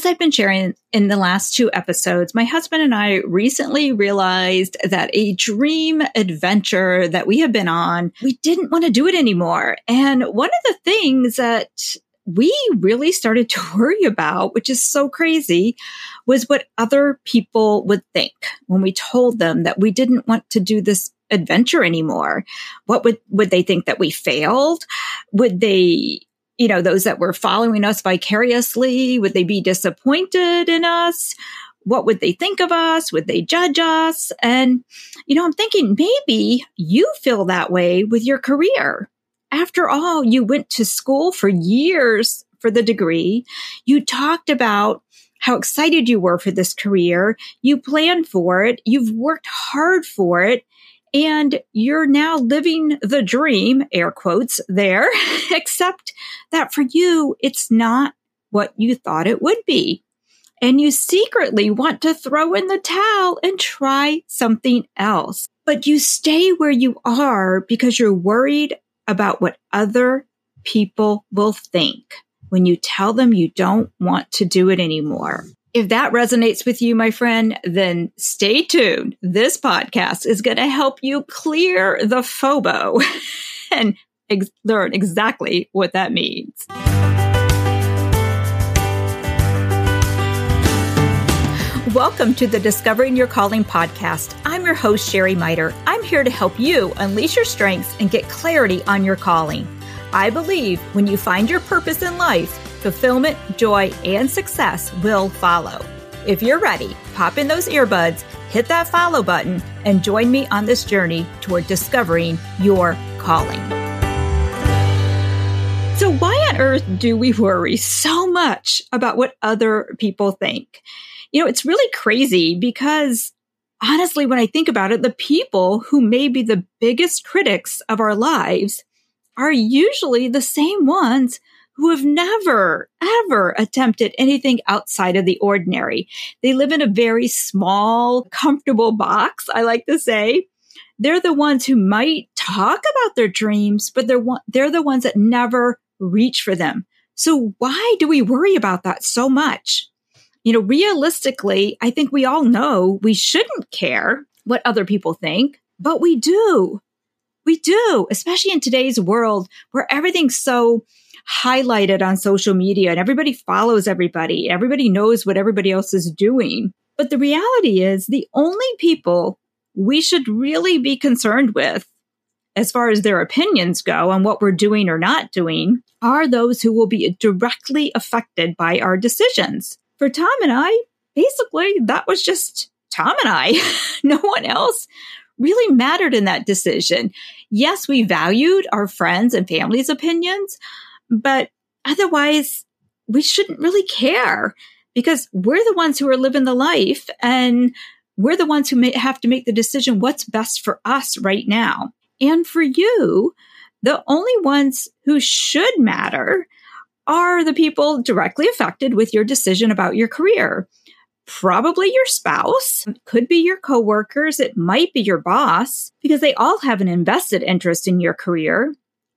as I've been sharing in the last two episodes, my husband and I recently realized that a dream adventure that we have been on, we didn't want to do it anymore. And one of the things that we really started to worry about, which is so crazy, was what other people would think when we told them that we didn't want to do this adventure anymore. What would, would they think that we failed? Would they you know, those that were following us vicariously? Would they be disappointed in us? What would they think of us? Would they judge us? And, you know, I'm thinking maybe you feel that way with your career. After all, you went to school for years for the degree. You talked about how excited you were for this career. You planned for it. You've worked hard for it and you're now living the dream, air quotes there, except that for you, it's not what you thought it would be. And you secretly want to throw in the towel and try something else. But you stay where you are because you're worried about what other people will think when you tell them you don't want to do it anymore. If that resonates with you, my friend, then stay tuned. This podcast is going to help you clear the FOPO and ex- learn exactly what that means. Welcome to the Discovering Your Calling podcast. I'm your host, Sheri Miter. I'm here to help you unleash your strengths and get clarity on your calling. I believe when you find your purpose in life, fulfillment, joy, and success will follow. If you're ready, pop in those earbuds, hit that follow button, and join me on this journey toward discovering your calling. So, why on earth do we worry so much about what other people think? You know, it's really crazy because honestly, when I think about it, the people who may be the biggest critics of our lives are usually the same ones who have never, ever attempted anything outside of the ordinary. They live in a very small, comfortable box, I like to say. They're the ones who might talk about their dreams, but they're, they're the ones that never reach for them. So why do we worry about that so much? You know, realistically, I think we all know we shouldn't care what other people think, but we do. We do, especially in today's world where everything's so highlighted on social media and everybody follows everybody. Everybody knows what everybody else is doing. But the reality is the only people we should really be concerned with as far as their opinions go on what we're doing or not doing are those who will be directly affected by our decisions. For Tom and I, basically that was just Tom and I. no one else really mattered in that decision. Yes, we valued our friends and family's opinions, but otherwise, we shouldn't really care because we're the ones who are living the life and we're the ones who may have to make the decision what's best for us right now. And for you, the only ones who should matter are the people directly affected with your decision about your career. Probably your spouse, could be your coworkers, it might be your boss, because they all have an invested interest in your career.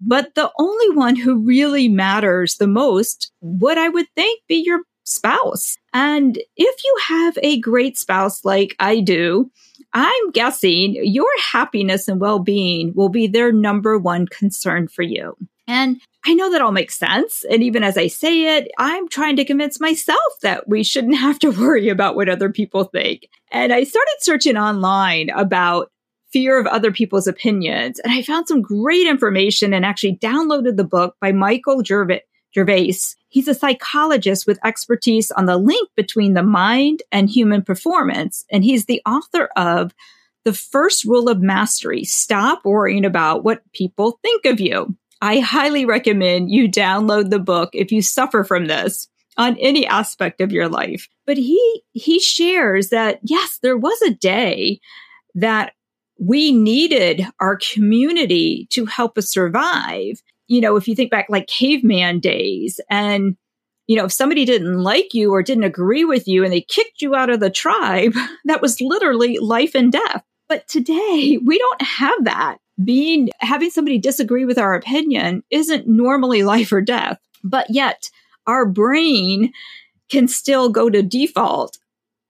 But the only one who really matters the most would I would think be your spouse. And if you have a great spouse like I do, I'm guessing your happiness and well being will be their number one concern for you. And I know that all makes sense. And even as I say it, I'm trying to convince myself that we shouldn't have to worry about what other people think. And I started searching online about fear of other people's opinions. And I found some great information and actually downloaded the book by Michael Gervais. He's a psychologist with expertise on the link between the mind and human performance. And he's the author of The First Rule of Mastery Stop Worrying About What People Think of You. I highly recommend you download the book if you suffer from this on any aspect of your life. But he, he shares that yes, there was a day that we needed our community to help us survive. You know, if you think back like caveman days and you know, if somebody didn't like you or didn't agree with you and they kicked you out of the tribe, that was literally life and death. But today we don't have that. Being, having somebody disagree with our opinion isn't normally life or death, but yet our brain can still go to default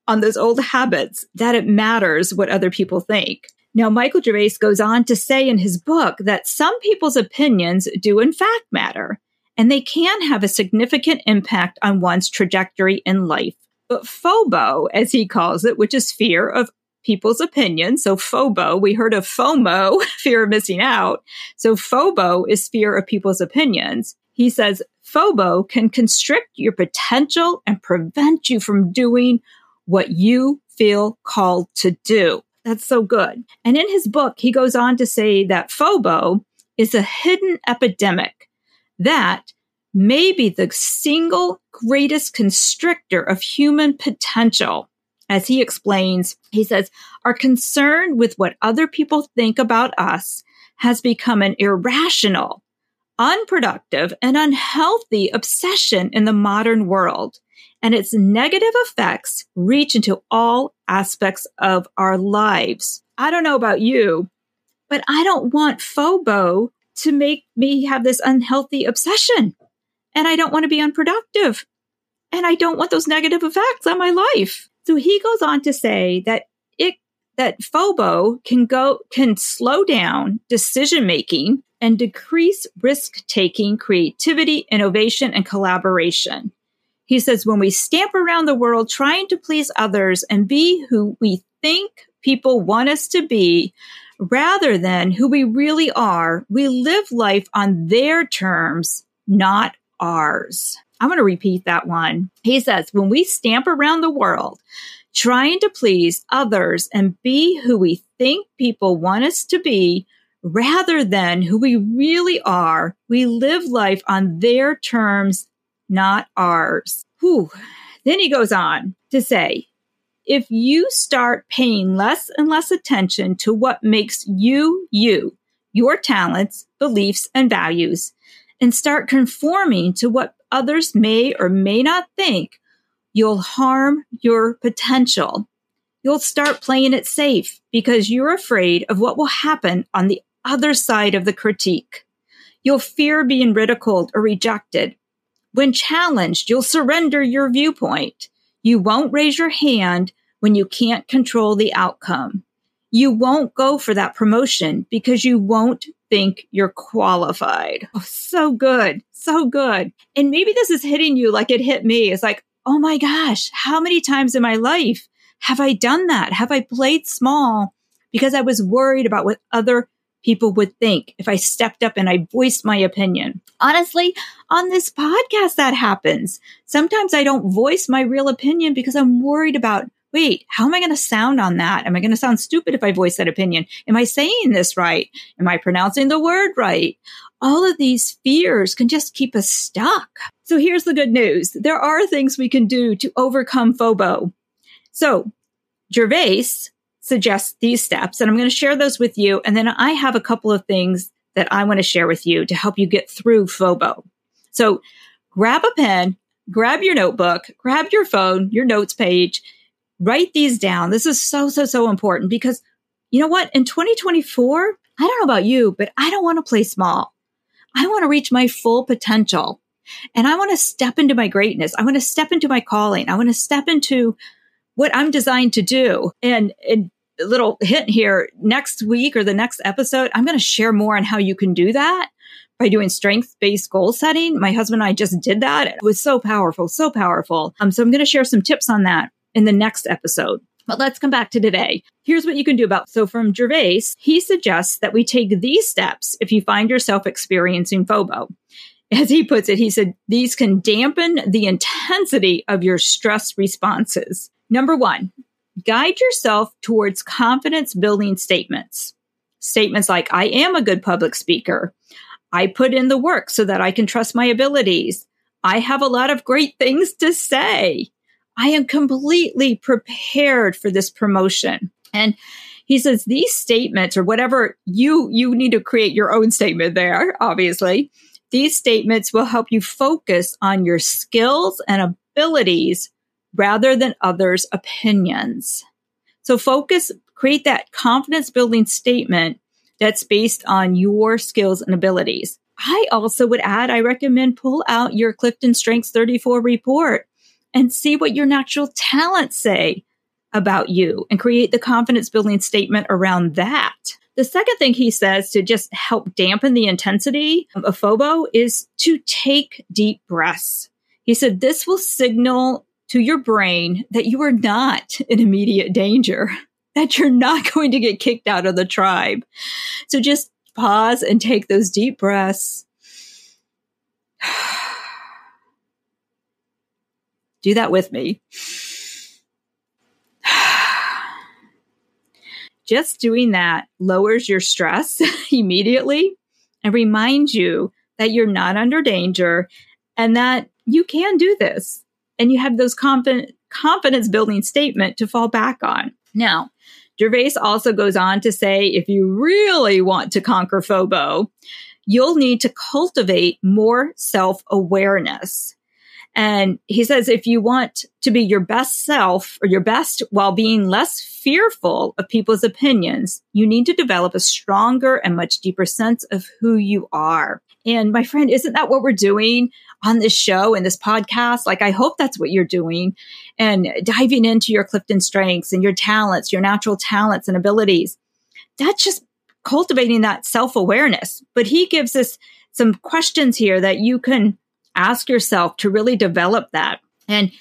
on those old habits that it matters what other people think. Now, Michael Gervais goes on to say in his book that some people's opinions do in fact matter, and they can have a significant impact on one's trajectory in life. But FOPO, as he calls it, which is fear of people's opinions. So FOPO, we heard of FOMO, fear of missing out. So FOPO is fear of people's opinions. He says FOPO can constrict your potential and prevent you from doing what you feel called to do. That's so good. And in his book, he goes on to say that FOPO is a hidden epidemic that may be the single greatest constrictor of human potential. As he explains, he says, our concern with what other people think about us has become an irrational, unproductive, and unhealthy obsession in the modern world. And its negative effects reach into all aspects of our lives. I don't know about you, but I don't want FOPO to make me have this unhealthy obsession. And I don't want to be unproductive. And I don't want those negative effects on my life. So he goes on to say that it, that FOPO can go, can slow down decision making and decrease risk taking, creativity, innovation, and collaboration. He says, when we stamp around the world trying to please others and be who we think people want us to be, rather than who we really are, we live life on their terms, not ours. I'm going to repeat that one. He says, when we stamp around the world, trying to please others and be who we think people want us to be, rather than who we really are, we live life on their terms, not ours. Whew. Then he goes on to say, if you start paying less and less attention to what makes you you, your talents, beliefs, and values, and start conforming to what others may or may not think, you'll harm your potential. You'll start playing it safe because you're afraid of what will happen on the other side of the critique. You'll fear being ridiculed or rejected. When challenged, you'll surrender your viewpoint. You won't raise your hand when you can't control the outcome. You won't go for that promotion because you won't think you're qualified. Oh, so good. So good. And maybe this is hitting you like it hit me. It's like, oh my gosh, how many times in my life have I done that? Have I played small because I was worried about what other people would think if I stepped up and I voiced my opinion? Honestly, on this podcast, that happens. Sometimes I don't voice my real opinion because I'm worried about wait, how am I going to sound on that? Am I going to sound stupid if I voice that opinion? Am I saying this right? Am I pronouncing the word right? All of these fears can just keep us stuck. So here's the good news. There are things we can do to overcome FOPO. So Gervais suggests these steps and I'm going to share those with you. And then I have a couple of things that I want to share with you to help you get through FOPO. So grab a pen, grab your notebook, grab your phone, your notes page, write these down. This is so, so, so important because you know what? In 2024, I don't know about you, but I don't want to play small. I want to reach my full potential and I want to step into my greatness. I want to step into my calling. I want to step into what I'm designed to do. And, and little hint here next week or the next episode, I'm going to share more on how you can do that by doing strength based goal setting. My husband and I just did that. It was so powerful, so powerful. Um, so I'm going to share some tips on that in the next episode. But let's come back to today. Here's what you can do about. So from Gervais, he suggests that we take these steps if you find yourself experiencing FOPO. As he puts it, he said, these can dampen the intensity of your stress responses. Number one, guide yourself towards confidence building statements. Statements like, I am a good public speaker. I put in the work so that I can trust my abilities. I have a lot of great things to say. I am completely prepared for this promotion. And he says these statements or whatever you, you need to create your own statement there, obviously. These statements will help you focus on your skills and abilities rather than others' opinions. So focus, create that confidence building statement that's based on your skills and abilities. I also would add, I recommend pull out your Clifton Strengths 34 report and see what your natural talents say about you and create the confidence building statement around that. The second thing he says to just help dampen the intensity of a FOPO is to take deep breaths. He said this will signal to your brain that you are not in immediate danger, that you're not going to get kicked out of the tribe. So just pause and take those deep breaths. Do that with me. Just doing that lowers your stress immediately and reminds you that you're not under danger and that you can do this. And you have those confident, confidence building statement to fall back on. Now, Gervais also goes on to say if you really want to conquer FOPO, you'll need to cultivate more self awareness. And he says, if you want to be your best self or your best while being less fearful of people's opinions, you need to develop a stronger and much deeper sense of who you are. And my friend, isn't that what we're doing on this show and this podcast? Like, I hope that's what you're doing and diving into your Clifton strengths and your talents, your natural talents and abilities. That's just cultivating that self awareness. But he gives us some questions here that you can ask yourself to really develop that. And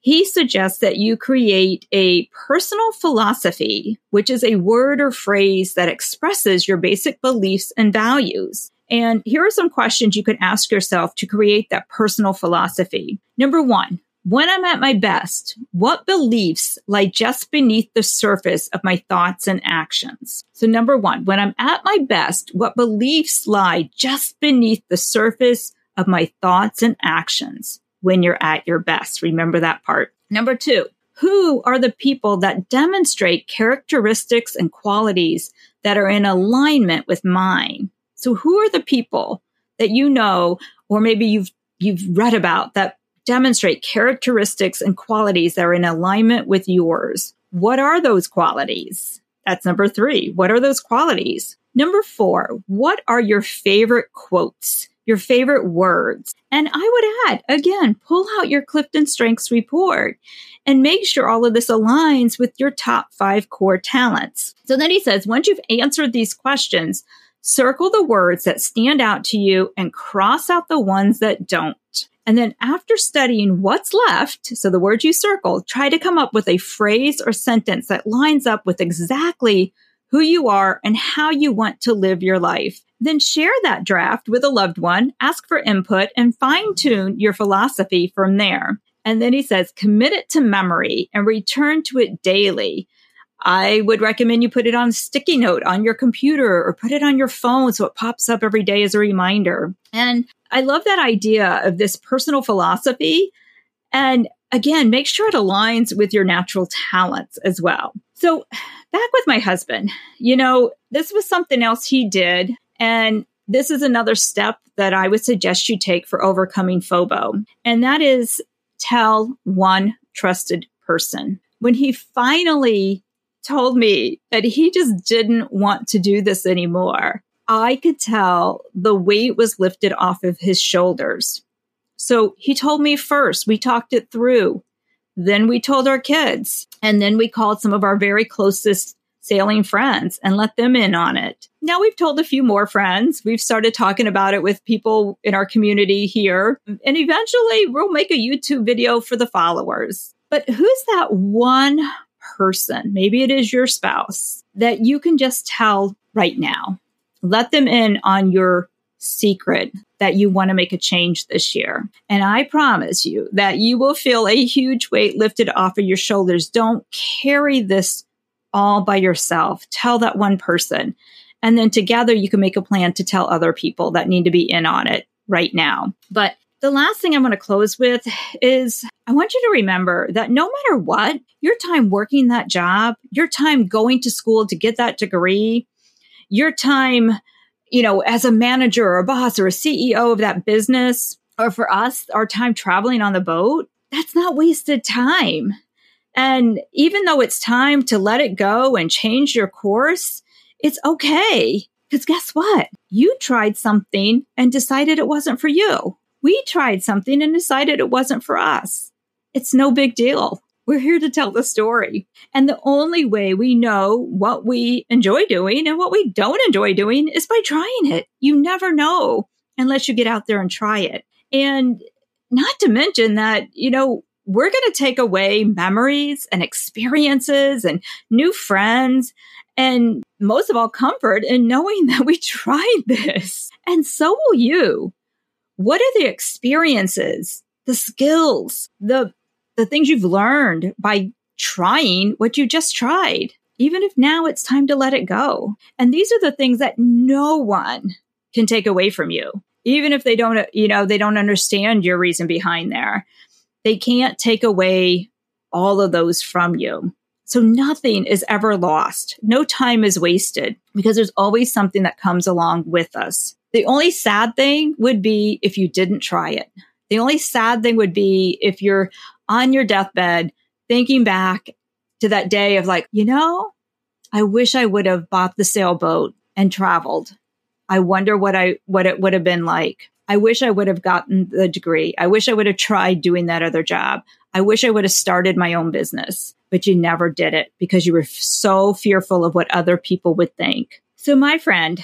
he suggests that you create a personal philosophy, which is a word or phrase that expresses your basic beliefs and values. And here are some questions you can ask yourself to create that personal philosophy. Number one, when I'm at my best, what beliefs lie just beneath the surface of my thoughts and actions? So number one, when I'm at my best, what beliefs lie just beneath the surface of my thoughts and actions when you're at your best. Remember that part. Number two, who are the people that demonstrate characteristics and qualities that are in alignment with mine? So who are the people that you know, or maybe you've, you've read about that demonstrate characteristics and qualities that are in alignment with yours? What are those qualities? That's number three. What are those qualities? Number four, what are your favorite quotes? your favorite words. And I would add, again, pull out your Clifton Strengths report and make sure all of this aligns with your top five core talents. So then he says, once you've answered these questions, circle the words that stand out to you and cross out the ones that don't. And then after studying what's left, so the words you circle, try to come up with a phrase or sentence that lines up with exactly who you are and how you want to live your life. Then share that draft with a loved one, ask for input, and fine tune your philosophy from there. And then he says, commit it to memory and return to it daily. I would recommend you put it on a sticky note on your computer or put it on your phone so it pops up every day as a reminder. And I love that idea of this personal philosophy. And again, make sure it aligns with your natural talents as well. So, back with my husband, you know, this was something else he did and this is another step that I would suggest you take for overcoming FOPO. And that is tell one trusted person. When he finally told me that he just didn't want to do this anymore, I could tell the weight was lifted off of his shoulders. So he told me first, we talked it through. Then we told our kids, and then we called some of our very closest sailing friends and let them in on it. Now we've told a few more friends. We've started talking about it with people in our community here. And eventually we'll make a YouTube video for the followers. But who's that one person? Maybe it is your spouse that you can just tell right now. Let them in on your secret that you want to make a change this year. And I promise you that you will feel a huge weight lifted off of your shoulders. Don't carry this all by yourself. Tell that one person. And then together you can make a plan to tell other people that need to be in on it right now. But the last thing I'm going to close with is I want you to remember that no matter what, your time working that job, your time going to school to get that degree, your time, you know, as a manager or a boss or a CEO of that business, or for us, our time traveling on the boat, that's not wasted time. And even though it's time to let it go and change your course, it's okay. Because guess what? You tried something and decided it wasn't for you. We tried something and decided it wasn't for us. It's no big deal. We're here to tell the story. And the only way we know what we enjoy doing and what we don't enjoy doing is by trying it. You never know unless you get out there and try it. And not to mention that, you know, we're going to take away memories and experiences and new friends and most of all, comfort in knowing that we tried this. And so will you. What are the experiences, the skills, the the things you've learned by trying what you just tried, even if now it's time to let it go. And these are the things that no one can take away from you, even if they don't, you know, they don't understand your reason behind there. They can't take away all of those from you. So nothing is ever lost. No time is wasted because there's always something that comes along with us. The only sad thing would be if you didn't try it. The only sad thing would be if you're on your deathbed thinking back to that day of like, you know, I wish I would have bought the sailboat and traveled. I wonder what I what it would have been like. I wish I would have gotten the degree. I wish I would have tried doing that other job. I wish I would have started my own business, but you never did it because you were so fearful of what other people would think. So, my friend,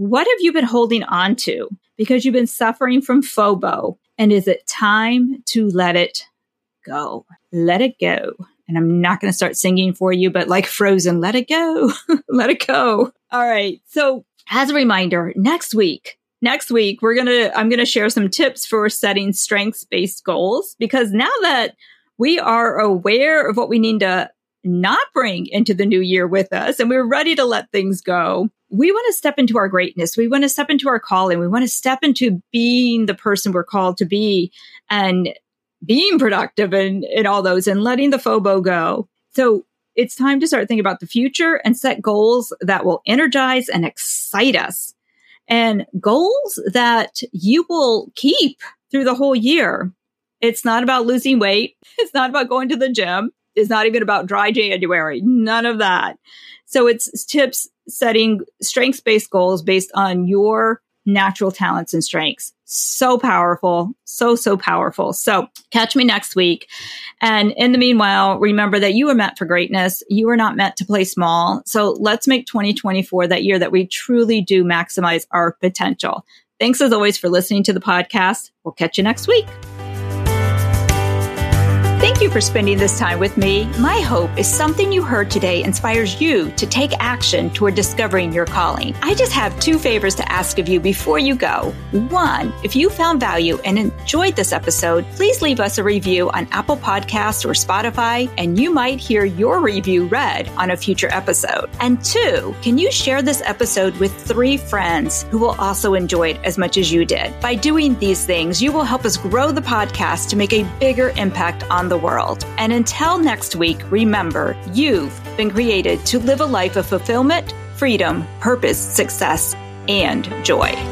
what have you been holding on to because you've been suffering from FOPO? And is it time to let it go. Let it go. And I'm not going to start singing for you, but like Frozen, let it go. let it go. All right. So as a reminder, next week, next week, we're going to, I'm going to share some tips for setting strengths based goals because now that we are aware of what we need to not bring into the new year with us and we're ready to let things go, we want to step into our greatness. We want to step into our calling. We want to step into being the person we're called to be and being productive and, in all those and letting the FOPO go. So it's time to start thinking about the future and set goals that will energize and excite us and goals that you will keep through the whole year. It's not about losing weight. It's not about going to the gym. It's not even about dry January. None of that. So it's tips setting strengths based goals based on your natural talents and strengths. So powerful. So, so powerful. So catch me next week. And in the meanwhile, remember that you are meant for greatness. You are not meant to play small. So let's make 2024 that year that we truly do maximize our potential. Thanks as always for listening to the podcast. We'll catch you next week. Thank you for spending this time with me. My hope is something you heard today inspires you to take action toward discovering your calling. I just have two favors to ask of you before you go. One, if you found value and enjoyed this episode, please leave us a review on Apple Podcasts or Spotify, and you might hear your review read on a future episode. And two, can you share this episode with three friends who will also enjoy it as much as you did? By doing these things, you will help us grow the podcast to make a bigger impact on the world. And until next week, remember you've been created to live a life of fulfillment, freedom, purpose, success, and joy.